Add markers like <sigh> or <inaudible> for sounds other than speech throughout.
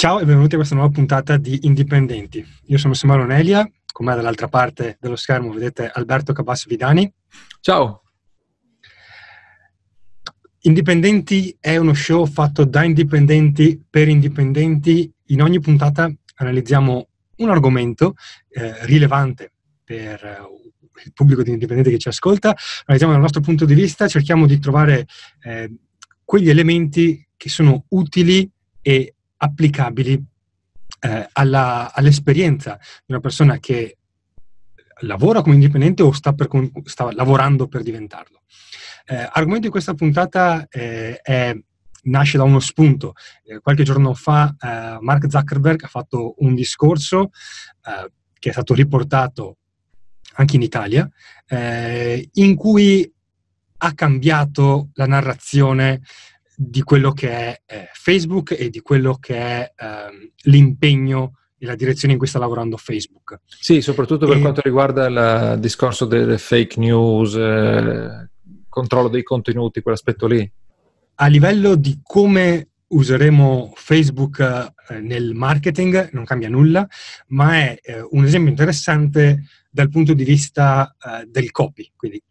Ciao e benvenuti a questa nuova puntata di Indipendenti. Io sono Samaro Nelia, con me dall'altra parte dello schermo vedete Alberto Cabas Vidani. Ciao. Indipendenti è uno show fatto da indipendenti per indipendenti. In ogni puntata analizziamo un argomento eh, rilevante per eh, il pubblico di indipendenti che ci ascolta, analizziamo dal nostro punto di vista, cerchiamo di trovare eh, quegli elementi che sono utili e applicabili eh, alla, all'esperienza di una persona che lavora come indipendente o sta, per, sta lavorando per diventarlo. Eh, argomento di questa puntata eh, è, nasce da uno spunto. Eh, qualche giorno fa eh, Mark Zuckerberg ha fatto un discorso eh, che è stato riportato anche in Italia, in cui ha cambiato la narrazione di quello che è eh, Facebook e di quello che è ehm, l'impegno e la direzione in cui sta lavorando Facebook. Sì, soprattutto per e... quanto riguarda il discorso delle fake news, eh, controllo dei contenuti, quell'aspetto lì. A livello di come useremo Facebook eh, nel marketing non cambia nulla, ma è eh, un esempio interessante dal punto di vista eh, del copy, quindi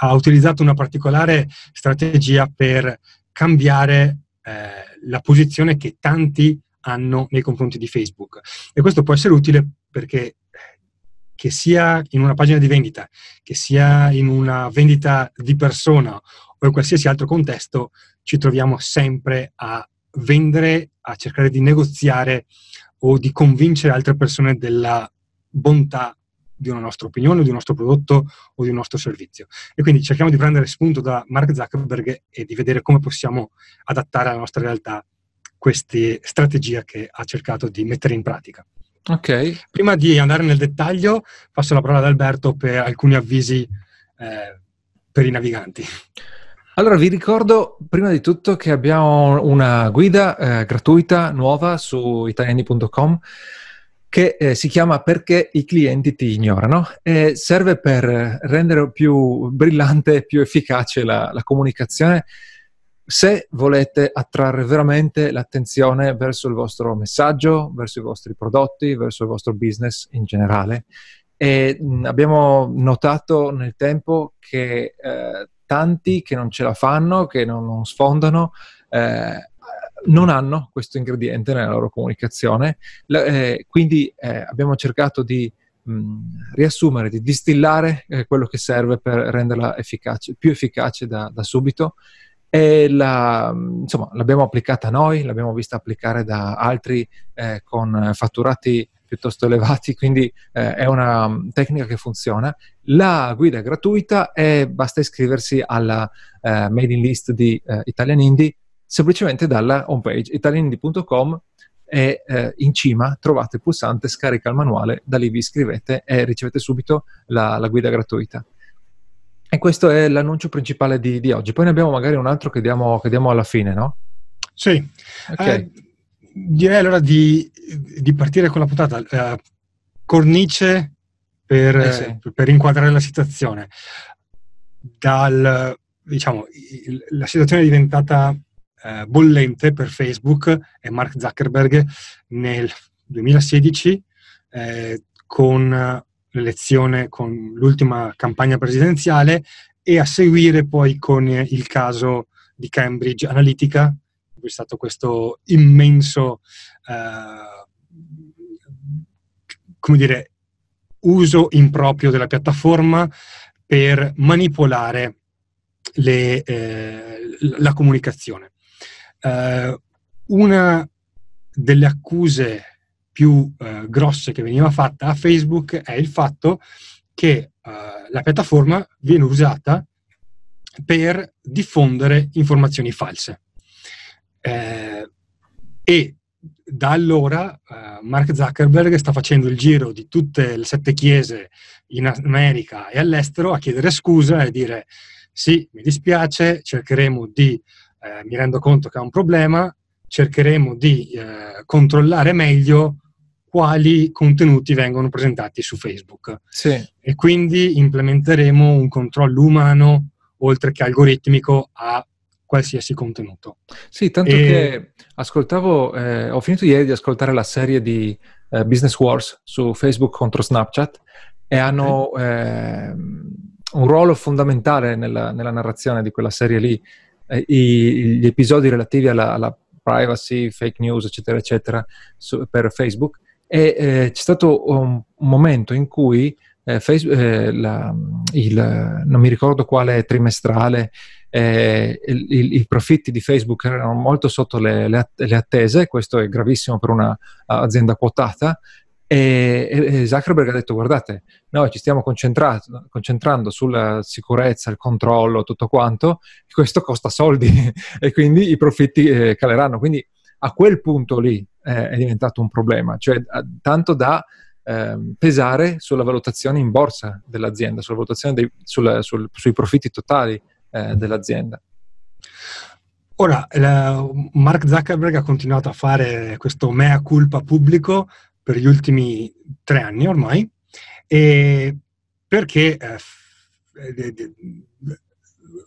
ha utilizzato una particolare strategia per cambiare eh, la posizione che tanti hanno nei confronti di Facebook. E questo può essere utile perché che sia in una pagina di vendita, che sia in una vendita di persona o in qualsiasi altro contesto, ci troviamo sempre a vendere, a cercare di negoziare o di convincere altre persone della bontà di una nostra opinione, di un nostro prodotto o di un nostro servizio. E quindi cerchiamo di prendere spunto da Mark Zuckerberg e di vedere come possiamo adattare alla nostra realtà queste strategie che ha cercato di mettere in pratica. Ok. Prima di andare nel dettaglio, passo la parola ad Alberto per alcuni avvisi eh, per i naviganti. Allora, vi ricordo prima di tutto che abbiamo una guida eh, gratuita nuova su italiani.com che eh, si chiama Perché i clienti ti ignorano e serve per rendere più brillante e più efficace la, la comunicazione se volete attrarre veramente l'attenzione verso il vostro messaggio, verso i vostri prodotti, verso il vostro business in generale. E mh, abbiamo notato nel tempo che eh, tanti che non ce la fanno, che non, non sfondano, eh, non hanno questo ingrediente nella loro comunicazione, eh, quindi eh, abbiamo cercato di mh, riassumere, di distillare eh, quello che serve per renderla efficace, più efficace da, da subito e la, insomma, l'abbiamo applicata noi, l'abbiamo vista applicare da altri eh, con fatturati piuttosto elevati, quindi eh, è una tecnica che funziona. La guida è gratuita e basta iscriversi alla eh, mailing list di eh, Italian Indie semplicemente dalla homepage italianindi.com e eh, in cima trovate il pulsante scarica il manuale, da lì vi iscrivete e ricevete subito la, la guida gratuita. E questo è l'annuncio principale di, di, oggi. Poi ne abbiamo magari un altro che diamo, che diamo alla fine, no? Sì. Okay. Eh, direi allora di, di, partire con la puntata. Eh, cornice per, eh sì. per inquadrare la situazione. Dal, diciamo, la situazione è diventata eh, bollente per Facebook e Mark Zuckerberg nel 2016 eh, con l'elezione, con l'ultima campagna presidenziale e a seguire poi con il caso di Cambridge Analytica, è stato questo immenso, eh, come dire, uso improprio della piattaforma per manipolare le, eh, la comunicazione. Uh, una delle accuse più uh, grosse che veniva fatta a Facebook è il fatto che uh, la piattaforma viene usata per diffondere informazioni false. Eh, e da allora uh, Mark Zuckerberg sta facendo il giro di tutte le sette chiese in America e all'estero a chiedere scusa e dire sì, mi dispiace, cercheremo di, eh, mi rendo conto che è un problema, cercheremo di eh, controllare meglio quali contenuti vengono presentati su Facebook. Sì. E quindi implementeremo un controllo umano, oltre che algoritmico, a qualsiasi contenuto. Sì, tanto e... che ascoltavo, eh, ho finito ieri di ascoltare la serie di eh, Business Wars su Facebook contro Snapchat e hanno eh, un ruolo fondamentale nella, nella, narrazione di quella serie lì. Eh, I, gli episodi relativi alla, alla, privacy, fake news, eccetera, eccetera, su, per Facebook. E eh, c'è stato un, momento in cui eh, Facebook, eh, la, il, non mi ricordo quale trimestrale, eh, i, i, profitti di Facebook erano molto sotto le, le attese, questo è gravissimo per un'azienda quotata, e, e, Zuckerberg ha detto: Guardate, noi ci stiamo concentrando sulla sicurezza, il controllo, tutto quanto, questo costa soldi <laughs> e quindi i profitti eh, caleranno. Quindi a quel punto lì eh, è diventato un problema, cioè tanto da eh, pesare sulla valutazione in borsa dell'azienda, sulla valutazione dei, sul, sul, sui profitti totali eh, dell'azienda. Ora, la, Mark Zuckerberg ha continuato a fare questo mea culpa pubblico per gli ultimi tre anni ormai, e perché eh, eh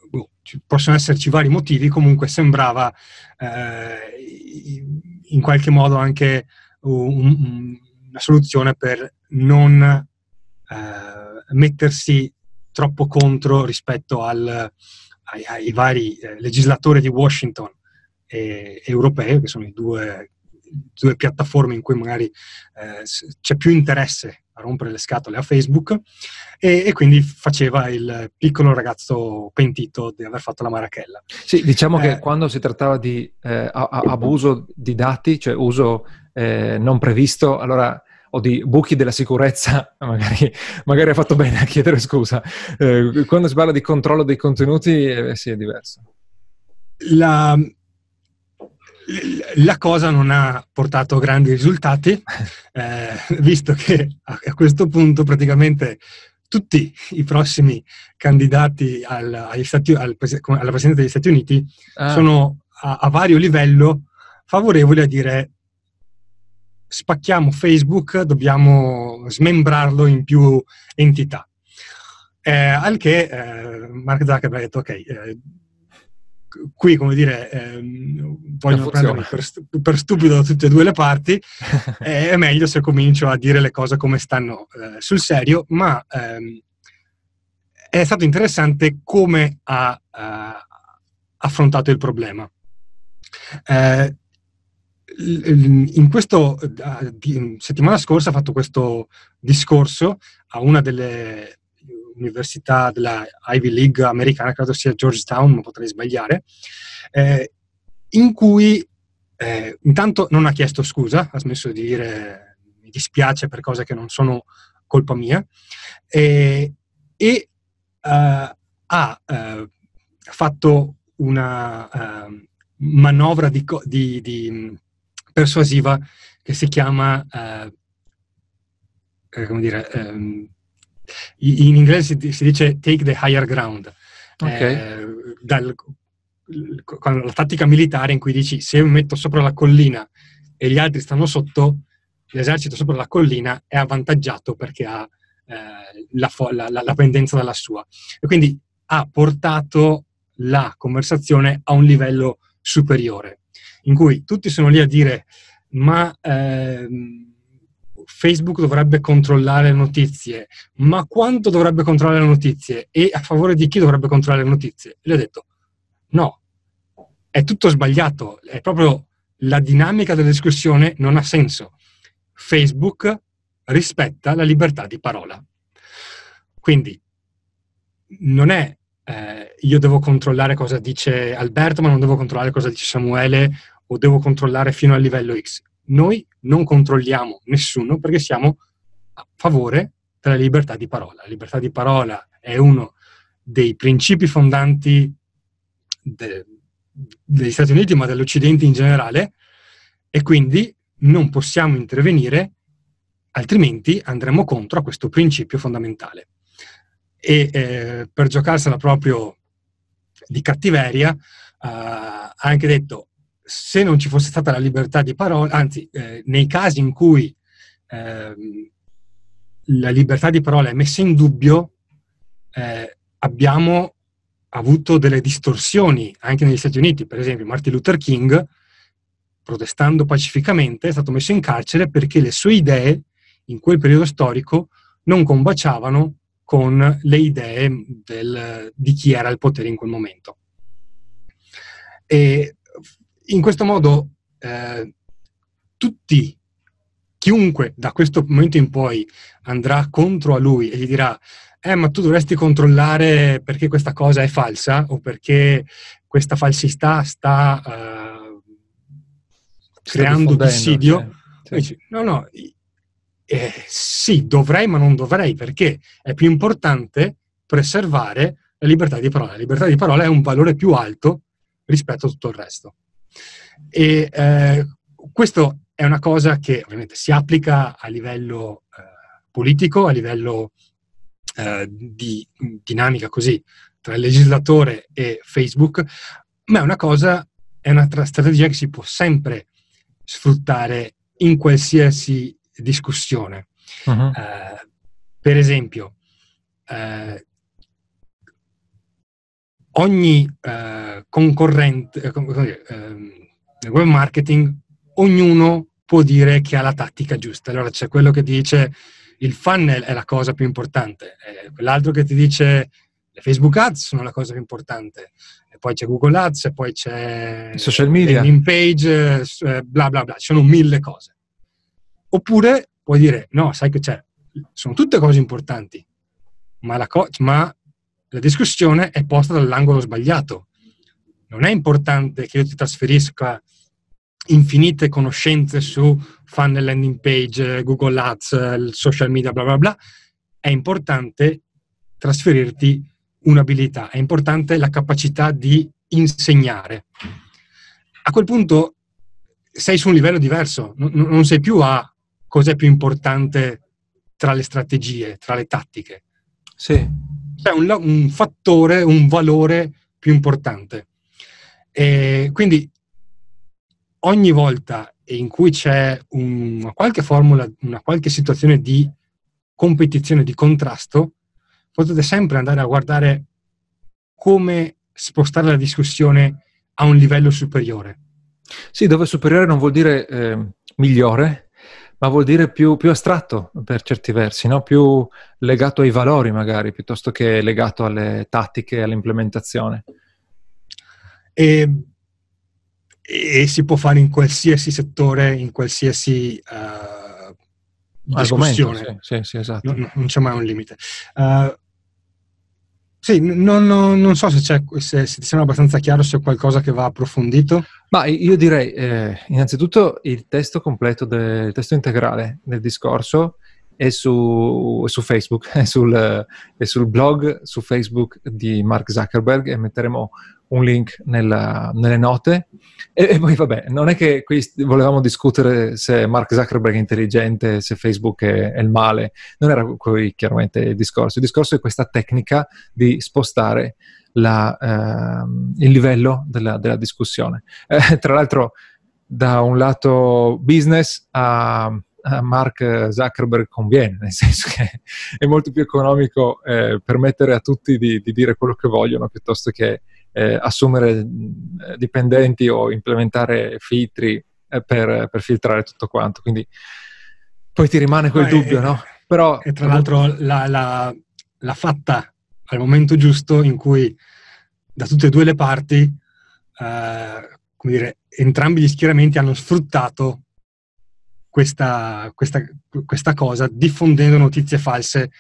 boh, possono esserci vari motivi, comunque sembrava eh, in qualche modo anche un, una soluzione per non eh, mettersi troppo contro rispetto al, ai, ai, vari eh, legislatori di Washington e europei, che sono i due due piattaforme in cui magari eh, c'è più interesse a rompere le scatole a Facebook e, e, quindi faceva il piccolo ragazzo pentito di aver fatto la marachella. Sì, diciamo eh, che quando si trattava di eh, abuso di dati, cioè uso eh, non previsto, allora o di buchi della sicurezza, <laughs> magari, magari ha fatto bene a chiedere scusa. Eh, quando si parla di controllo dei contenuti, eh, sì, è diverso. La, la cosa non ha portato grandi risultati, <laughs> eh, visto che a, questo punto praticamente tutti i prossimi candidati al, Stati, al, alla Presidenza degli Stati Uniti ah. sono a, a, vario livello favorevoli a dire spacchiamo Facebook, dobbiamo smembrarlo in più entità. Eh, al che eh, Mark Zuckerberg ha detto ok, eh, qui, come dire, ehm, vogliono prendermi per, per, stupido da tutte e due le parti, <laughs> è meglio se comincio a dire le cose come stanno eh, sul serio, ma ehm, è stato interessante come ha uh, affrontato il problema. Eh, in questo, uh, settimana scorsa ha fatto questo discorso a una delle università della Ivy League americana, credo sia Georgetown, ma potrei sbagliare, eh, in cui eh, intanto non ha chiesto scusa, ha smesso di dire mi dispiace per cose che non sono colpa mia, e, e uh, ha uh, fatto una uh, manovra di, di, di, persuasiva che si chiama, come dire, um, in inglese si, dice take the higher ground. Okay. Eh, dal, con la tattica militare in cui dici se io mi metto sopra la collina e gli altri stanno sotto, l'esercito sopra la collina è avvantaggiato perché ha eh, la, la, la, pendenza dalla sua. E quindi ha portato la conversazione a un livello superiore, in cui tutti sono lì a dire ma... Ehm, Facebook dovrebbe controllare le notizie, ma quanto dovrebbe controllare le notizie e a favore di chi dovrebbe controllare le notizie? E gli ho detto, no, è tutto sbagliato, è proprio la dinamica della discussione non ha senso. Facebook rispetta la libertà di parola. Quindi non è eh, io devo controllare cosa dice Alberto, ma non devo controllare cosa dice Samuele o devo controllare fino al livello X noi non controlliamo nessuno perché siamo a favore della libertà di parola. La libertà di parola è uno dei principi fondanti de, degli Stati Uniti, ma dell'Occidente in generale, e quindi non possiamo intervenire, altrimenti andremo contro a questo principio fondamentale. E eh, per giocarsela proprio di cattiveria, eh, ha anche detto se non ci fosse stata la libertà di parola, anzi, eh, nei casi in cui eh, la libertà di parola è messa in dubbio, eh, abbiamo avuto delle distorsioni anche negli Stati Uniti. Per esempio, Martin Luther King, protestando pacificamente, è stato messo in carcere perché le sue idee in quel periodo storico non combaciavano con le idee del, di chi era al potere in quel momento. E in questo modo eh, tutti, chiunque da questo momento in poi andrà contro a lui e gli dirà eh ma tu dovresti controllare perché questa cosa è falsa o perché questa falsità sta uh, creando dissidio. Sì, sì. No, no, eh, sì, dovrei ma non dovrei perché è più importante preservare la libertà di parola. La libertà di parola è un valore più alto rispetto a tutto il resto. E eh, questo è una cosa che ovviamente si applica a livello eh, politico, a livello eh, di dinamica così tra il legislatore e Facebook, ma è una cosa, è una strategia che si può sempre sfruttare in qualsiasi discussione. Uh-huh. Per esempio, eh, ogni eh, concorrente, eh, ehm, nel web marketing, ognuno può dire che ha la tattica giusta. Allora c'è quello che dice il funnel è la cosa più importante, eh, quell'altro che ti dice le Facebook Ads sono la cosa più importante, e poi c'è Google Ads, e poi c'è social media, landing page, eh, bla bla bla, ci sono mille cose. Oppure puoi dire no, sai che c'è, sono tutte cose importanti, ma la, co- ma la discussione è posta dall'angolo sbagliato. Non è importante che io ti trasferisca infinite conoscenze su funnel landing page, Google Ads, social media, bla bla bla, è importante trasferirti un'abilità, è importante la capacità di insegnare. A quel punto sei su un livello diverso, non, sei più a cos'è più importante tra le strategie, tra le tattiche. Sì. C'è un, un fattore, un valore più importante. E quindi ogni volta in cui c'è una qualche formula, una qualche situazione di competizione, di contrasto, potete sempre andare a guardare come spostare la discussione a un livello superiore. Sì, dove superiore non vuol dire eh, migliore, ma vuol dire più, più astratto per certi versi, no? più legato ai valori magari, piuttosto che legato alle tattiche all'implementazione. E e si può fare in qualsiasi settore, in qualsiasi uh, discussione. Sì, sì, sì, esatto. non, non, c'è mai un limite. Uh, sì, non, non, non so se, se, se, ti sembra abbastanza chiaro se è qualcosa che va approfondito. Ma io direi, eh, innanzitutto, il testo completo, del, il testo integrale del discorso è su, su Facebook, <laughs> è sul, è sul, blog su Facebook di Mark Zuckerberg e metteremo un link nella, nelle note. E, e, poi vabbè, non è che qui volevamo discutere se Mark Zuckerberg è intelligente, se Facebook è, è il male, non era qui chiaramente il discorso. Il discorso è questa tecnica di spostare la, eh, il livello della, della discussione. Eh, tra l'altro, da un lato business a Mark Zuckerberg conviene, nel senso che è molto più economico eh, permettere a tutti di, di, dire quello che vogliono piuttosto che eh, assumere dipendenti o implementare filtri eh, per, per, filtrare tutto quanto. Quindi poi ti rimane quel no, dubbio, e, no? Però, e tra l'altro l'ha, l'ha, l'ha, fatta al momento giusto in cui da tutte e due le parti, eh, come dire, entrambi gli schieramenti hanno sfruttato questa, questa, questa cosa diffondendo notizie false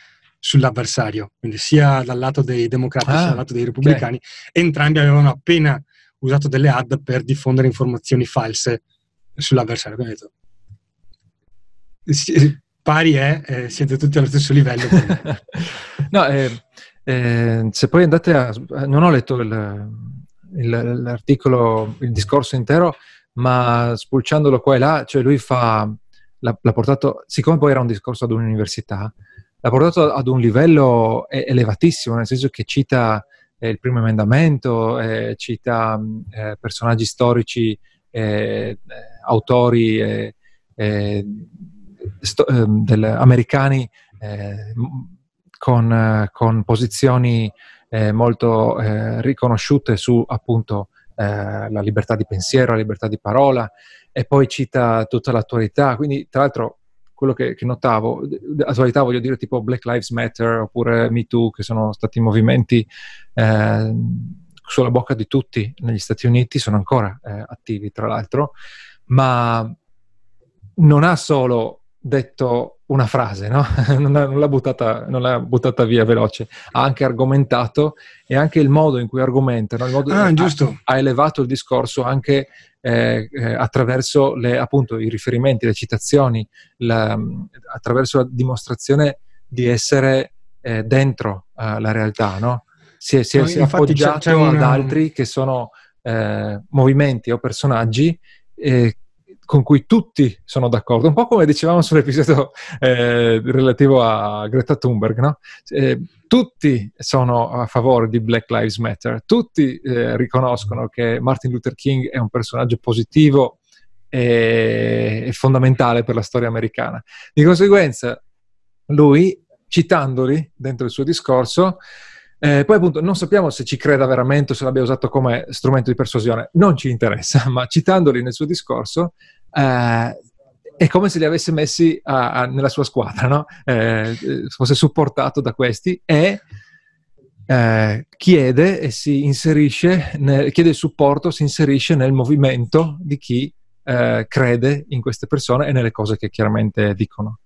sull'avversario, quindi sia dal lato dei democratici ah, sia dal lato dei repubblicani. Okay. Entrambi avevano appena usato delle ad per diffondere informazioni false sull'avversario. Quindi detto, pari è, eh, siete tutti allo stesso livello. <laughs> no, eh, eh, se poi andate a... non ho letto il, il, l'articolo, il discorso intero, ma spulciandolo qua e là, cioè lui fa, l'ha, l'ha portato, siccome poi era un discorso ad un'università, l'ha portato ad un livello elevatissimo, nel senso che cita eh, il primo emendamento, eh, cita eh, personaggi storici, eh, autori eh, sto, ehm, del, americani con, con, posizioni molto riconosciute su appunto la libertà di pensiero, la libertà di parola e poi cita tutta l'attualità. Quindi, tra l'altro, quello che, che notavo, attualità voglio dire tipo Black Lives Matter oppure Me Too, che sono stati movimenti eh, sulla bocca di tutti negli Stati Uniti, sono ancora eh, attivi tra l'altro, ma non ha solo detto una frase, no? <laughs> non, l'ha, non, l'ha buttata, non, l'ha, buttata, via veloce, ha anche argomentato e anche il modo in cui argomenta, no? il modo ah, ha, ha, elevato il discorso anche eh, eh, attraverso le, appunto, i riferimenti, le citazioni, la, attraverso la dimostrazione di essere eh, dentro uh, la realtà, no? Si è, si è, no, si è appoggiato c'è, c'è una... ad altri che sono eh, movimenti o personaggi eh, con cui tutti sono d'accordo, un po' come dicevamo sull'episodio eh, relativo a Greta Thunberg, no? eh, tutti sono a favore di Black Lives Matter, tutti eh, riconoscono che Martin Luther King è un personaggio positivo e, fondamentale per la storia americana. Di conseguenza, lui, citandoli dentro il suo discorso, eh, poi appunto non sappiamo se ci creda veramente o se l'abbia usato come strumento di persuasione, non ci interessa, <laughs> ma citandoli nel suo discorso eh, è come se li avesse messi a, a, nella sua squadra, no? eh, fosse supportato da questi e eh, chiede e si inserisce, nel, chiede il supporto, si inserisce nel movimento di chi eh, crede in queste persone e nelle cose che chiaramente dicono.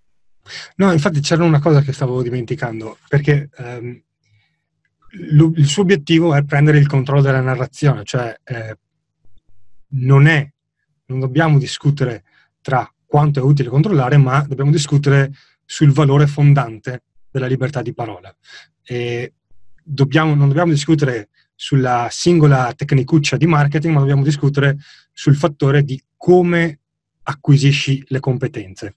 No, infatti c'era una cosa che stavo dimenticando, perché ehm, il suo obiettivo è prendere il controllo della narrazione, cioè eh, non è non dobbiamo discutere tra quanto è utile controllare, ma dobbiamo discutere sul valore fondante della libertà di parola. E dobbiamo, non dobbiamo discutere sulla singola tecnicuccia di marketing, ma dobbiamo discutere sul fattore di come acquisisci le competenze.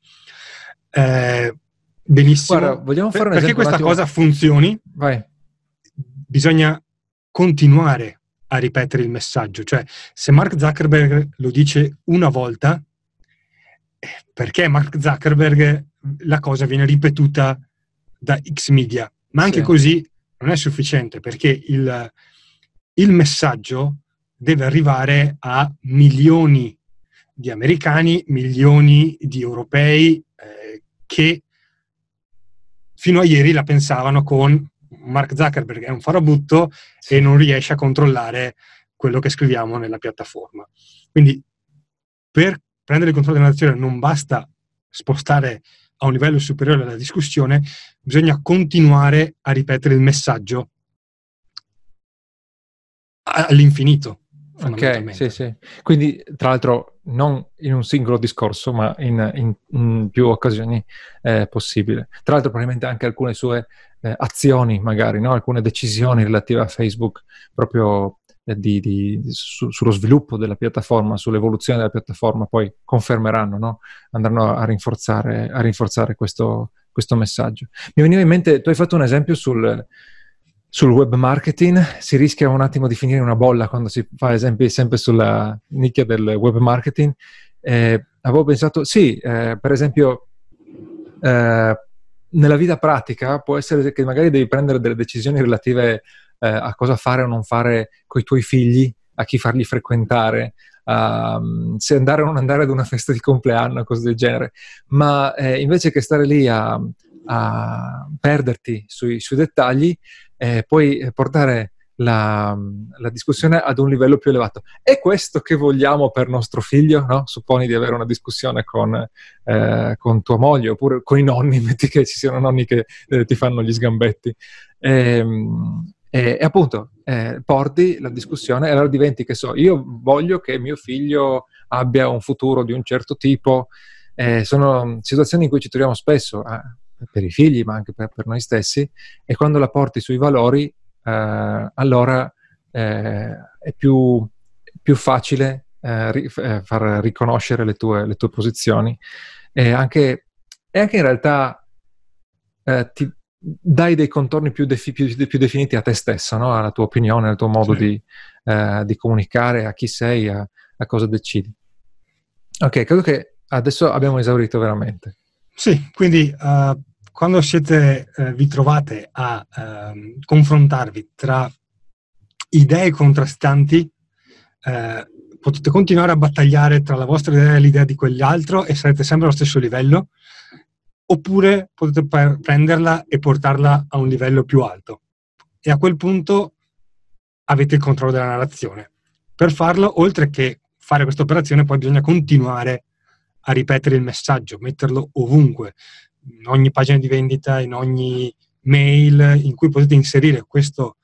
Eh, benissimo. Guarda, vogliamo fare un Perché questa cosa funzioni, Vai. bisogna continuare a ripetere il messaggio. Cioè, se Mark Zuckerberg lo dice una volta, perché Mark Zuckerberg la cosa viene ripetuta da X media. Ma anche sì. così non è sufficiente, perché il, il messaggio deve arrivare a milioni di americani, milioni di europei eh, che fino a ieri la pensavano con Mark Zuckerberg è un farabutto e non riesce a controllare quello che scriviamo nella piattaforma. Quindi per prendere il controllo della nazione non basta spostare a un livello superiore la discussione, bisogna continuare a ripetere il messaggio all'infinito. Ok, sì, sì. Quindi, tra l'altro, non in un singolo discorso, ma in, in, in più occasioni eh, possibile. Tra l'altro, probabilmente anche alcune sue eh, azioni, magari, no? alcune decisioni relative a Facebook, proprio eh, di, di, su, sullo sviluppo della piattaforma, sull'evoluzione della piattaforma, poi confermeranno, no? andranno a rinforzare, a rinforzare questo, questo messaggio. Mi veniva in mente, tu hai fatto un esempio sul sul web marketing si rischia un attimo di finire in una bolla quando si fa esempi sempre sulla nicchia del web marketing. Eh, avevo pensato, sì, eh, per esempio, eh, nella vita pratica può essere che magari devi prendere delle decisioni relative eh, a cosa fare o non fare con i tuoi figli, a chi farli frequentare, uh, se andare o non andare ad una festa di compleanno, cose del genere. Ma eh, invece che stare lì a, a perderti sui, sui dettagli, eh, puoi portare la, la, discussione ad un livello più elevato. È questo che vogliamo per nostro figlio? No? Supponi di avere una discussione con, eh, con, tua moglie oppure con i nonni, <laughs> metti che ci siano nonni che eh, ti fanno gli sgambetti. E, ehm, e, e appunto eh, porti la discussione e allora diventi che so, io voglio che mio figlio abbia un futuro di un certo tipo. Eh, sono situazioni in cui ci troviamo spesso. Ah, per i figli, ma anche per, per noi stessi, e quando la porti sui valori, eh, allora eh, è più, più facile eh, ri- eh, far riconoscere le tue, le tue posizioni e anche, e anche in realtà eh, ti dai dei contorni più, defi- più, più, definiti a te stesso, no? alla tua opinione, al tuo modo sì. di, eh, di, comunicare, a chi sei, a, a cosa decidi. Ok, credo che adesso abbiamo esaurito veramente. Sì, quindi uh, quando siete, uh, vi trovate a uh, confrontarvi tra idee contrastanti, eh, potete continuare a battagliare tra la vostra idea e l'idea di quell'altro e sarete sempre allo stesso livello, oppure potete per- prenderla e portarla a un livello più alto. E a quel punto avete il controllo della narrazione. Per farlo, oltre che fare questa operazione, poi bisogna continuare a ripetere il messaggio, metterlo ovunque, in ogni pagina di vendita, in ogni mail, in cui potete inserire questo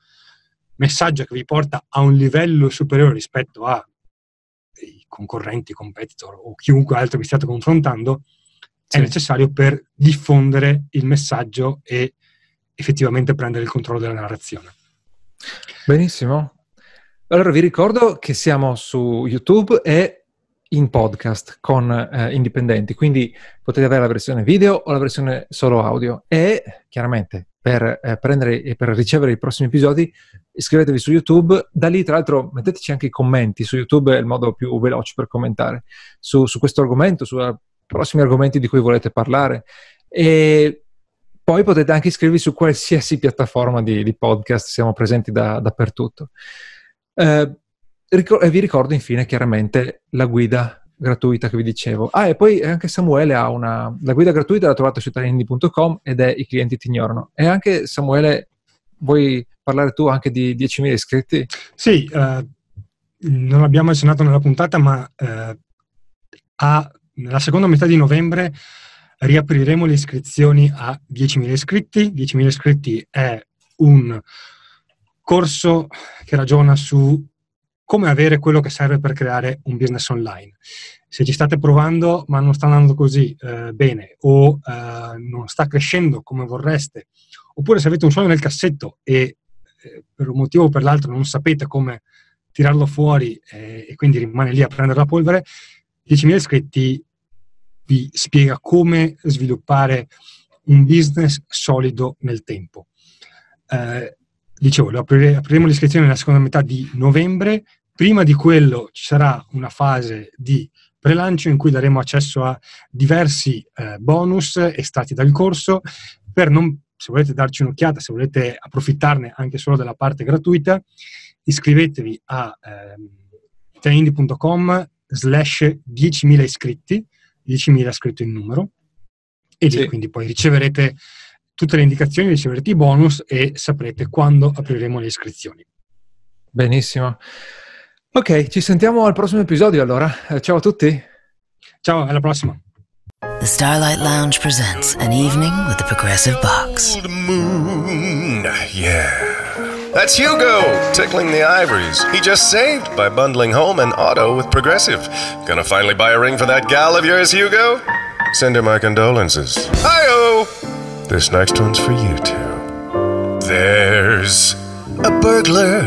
messaggio che vi porta a un livello superiore rispetto ai concorrenti, competitor o chiunque altro vi stiate confrontando, sì. è necessario per diffondere il messaggio e effettivamente prendere il controllo della narrazione. Benissimo. Allora vi ricordo che siamo su YouTube e in podcast con eh, indipendenti, quindi potete avere la versione video o la versione solo audio. E chiaramente per eh, prendere e per ricevere i prossimi episodi iscrivetevi su YouTube, da lì tra l'altro metteteci anche i commenti, su YouTube è il modo più veloce per commentare. Su, su questo argomento, su prossimi argomenti di cui volete parlare. E poi potete anche iscrivervi su qualsiasi piattaforma di, di podcast, siamo presenti da, dappertutto. Eh, Ricor- e vi ricordo infine chiaramente la guida gratuita che vi dicevo. Ah, e poi anche Samuele ha una... La guida gratuita la trovate su italiani.com ed è I clienti ti ignorano. E anche Samuele, vuoi parlare tu anche di 10.000 iscritti? Sì, eh, non l'abbiamo accennato nella puntata, ma eh, a, nella seconda metà di novembre riapriremo le iscrizioni a 10.000 iscritti. 10.000 iscritti è un corso che ragiona su come avere quello che serve per creare un business online. Se ci state provando ma non sta andando così eh, bene o eh, non sta crescendo come vorreste, oppure se avete un sogno nel cassetto e eh, per un motivo o per l'altro non sapete come tirarlo fuori eh, e quindi rimane lì a prendere la polvere, 10.000 iscritti vi spiega come sviluppare un business solido nel tempo. Eh, dicevo, apriremo l'iscrizione nella seconda metà di novembre, Prima di quello ci sarà una fase di prelancio in cui daremo accesso a diversi eh, bonus estratti dal corso per non, se volete darci un'occhiata, se volete approfittarne anche solo della parte gratuita, iscrivetevi a eh, indie.com slash 10.000 iscritti, 10.000 scritto in numero, e sì. quindi poi riceverete tutte le indicazioni, riceverete i bonus e saprete quando apriremo le iscrizioni. Benissimo. Ok, ci sentiamo al prossimo episodio allora. Eh, ciao a tutti. Ciao, alla prossima. The Starlight Lounge presents an evening with the Progressive Box. Old moon, yeah. That's Hugo tickling the ivories. He just saved by bundling home and auto with Progressive. Gonna finally buy a ring for that gal of yours, Hugo? Send her my condolences. Hi-oh! This next one's for you two. There's a burglar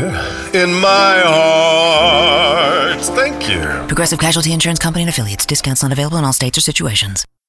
in my heart. Thank you. Progressive Casualty Insurance Company and affiliates. Discounts not available in all states or situations.